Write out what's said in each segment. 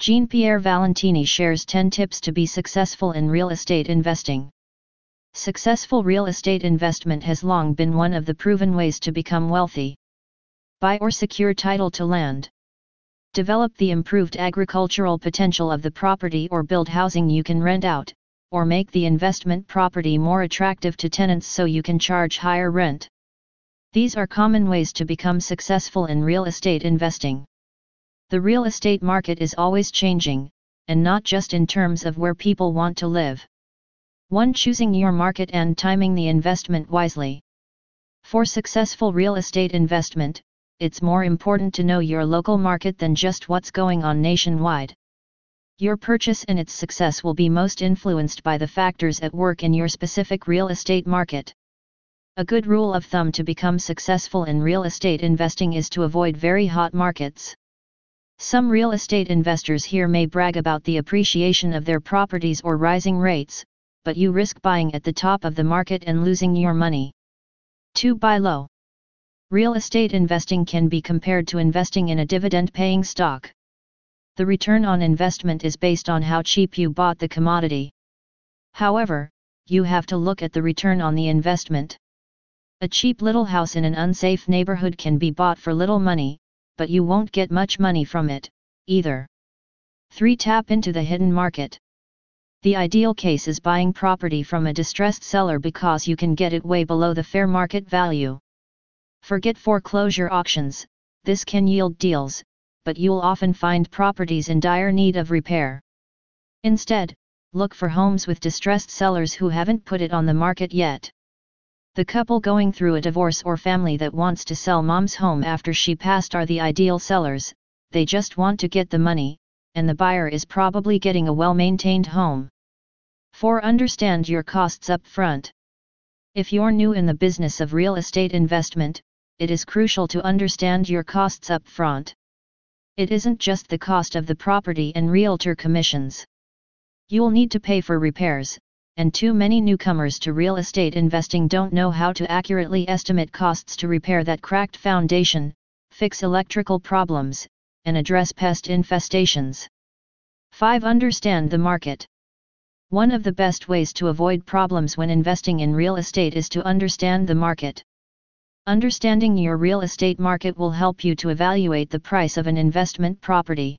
Jean Pierre Valentini shares 10 tips to be successful in real estate investing. Successful real estate investment has long been one of the proven ways to become wealthy. Buy or secure title to land. Develop the improved agricultural potential of the property or build housing you can rent out, or make the investment property more attractive to tenants so you can charge higher rent. These are common ways to become successful in real estate investing. The real estate market is always changing, and not just in terms of where people want to live. 1. Choosing your market and timing the investment wisely. For successful real estate investment, it's more important to know your local market than just what's going on nationwide. Your purchase and its success will be most influenced by the factors at work in your specific real estate market. A good rule of thumb to become successful in real estate investing is to avoid very hot markets. Some real estate investors here may brag about the appreciation of their properties or rising rates, but you risk buying at the top of the market and losing your money. 2. Buy low. Real estate investing can be compared to investing in a dividend paying stock. The return on investment is based on how cheap you bought the commodity. However, you have to look at the return on the investment. A cheap little house in an unsafe neighborhood can be bought for little money, but you won't get much money from it, either. 3. Tap into the hidden market. The ideal case is buying property from a distressed seller because you can get it way below the fair market value. Forget foreclosure auctions, this can yield deals, but you'll often find properties in dire need of repair. Instead, look for homes with distressed sellers who haven't put it on the market yet. The couple going through a divorce or family that wants to sell mom's home after she passed are the ideal sellers, they just want to get the money, and the buyer is probably getting a well-maintained home. 4. Understand your costs up front. If you're new in the business of real estate investment, it is crucial to understand your costs up front. It isn't just the cost of the property and realtor commissions. You'll need to pay for repairs, and too many newcomers to real estate investing don't know how to accurately estimate costs to repair that cracked foundation, fix electrical problems, and address pest infestations. 5. Understand the market. One of the best ways to avoid problems when investing in real estate is to understand the market. Understanding your real estate market will help you to evaluate the price of an investment property.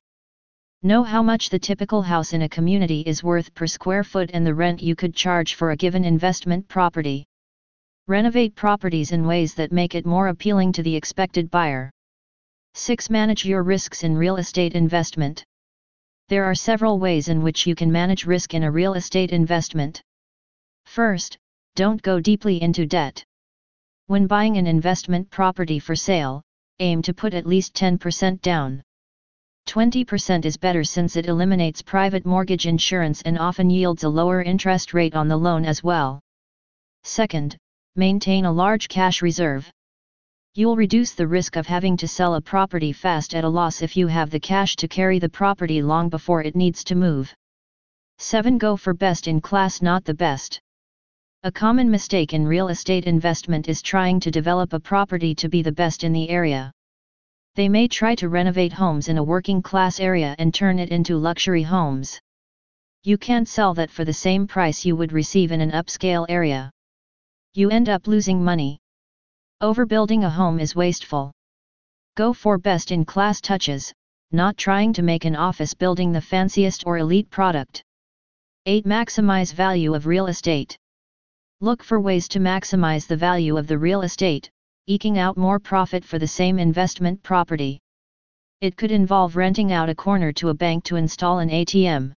Know how much the typical house in a community is worth per square foot and the rent you could charge for a given investment property. Renovate properties in ways that make it more appealing to the expected buyer. 6. Manage your risks in real estate investment. There are several ways in which you can manage risk in a real estate investment. First, don't go deeply into debt. When buying an investment property for sale, aim to put at least 10% down. 20% is better since it eliminates private mortgage insurance and often yields a lower interest rate on the loan as well. Second, maintain a large cash reserve. You'll reduce the risk of having to sell a property fast at a loss if you have the cash to carry the property long before it needs to move. 7. Go for best in class, not the best. A common mistake in real estate investment is trying to develop a property to be the best in the area. They may try to renovate homes in a working class area and turn it into luxury homes. You can't sell that for the same price you would receive in an upscale area. You end up losing money. Overbuilding a home is wasteful. Go for best in class touches, not trying to make an office building the fanciest or elite product. 8. Maximize value of real estate. Look for ways to maximize the value of the real estate, eking out more profit for the same investment property. It could involve renting out a corner to a bank to install an ATM.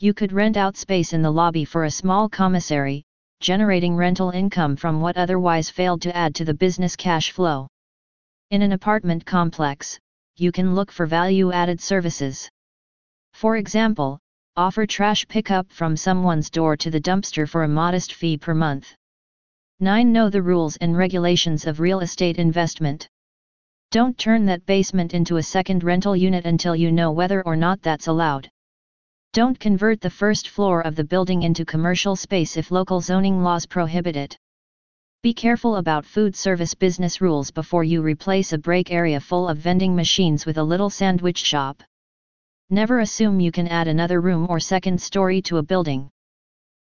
You could rent out space in the lobby for a small commissary, generating rental income from what otherwise failed to add to the business cash flow. In an apartment complex, you can look for value added services. For example, Offer trash pickup from someone's door to the dumpster for a modest fee per month. 9. Know the rules and regulations of real estate investment. Don't turn that basement into a second rental unit until you know whether or not that's allowed. Don't convert the first floor of the building into commercial space if local zoning laws prohibit it. Be careful about food service business rules before you replace a break area full of vending machines with a little sandwich shop. Never assume you can add another room or second story to a building.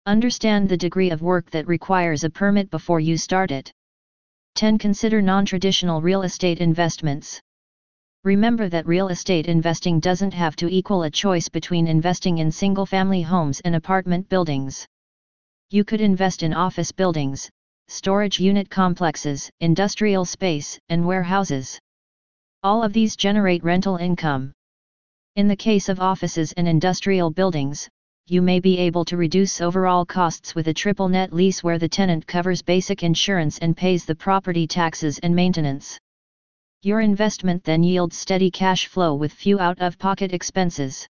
Understand the degree of work that requires a permit before you start it. 10. Consider non-traditional real estate investments. Remember that real estate investing doesn't have to equal a choice between investing in single-family homes and apartment buildings. You could invest in office buildings, storage unit complexes, industrial space, and warehouses. All of these generate rental income. In the case of offices and industrial buildings, you may be able to reduce overall costs with a triple net lease where the tenant covers basic insurance and pays the property taxes and maintenance. Your investment then yields steady cash flow with few out-of-pocket expenses.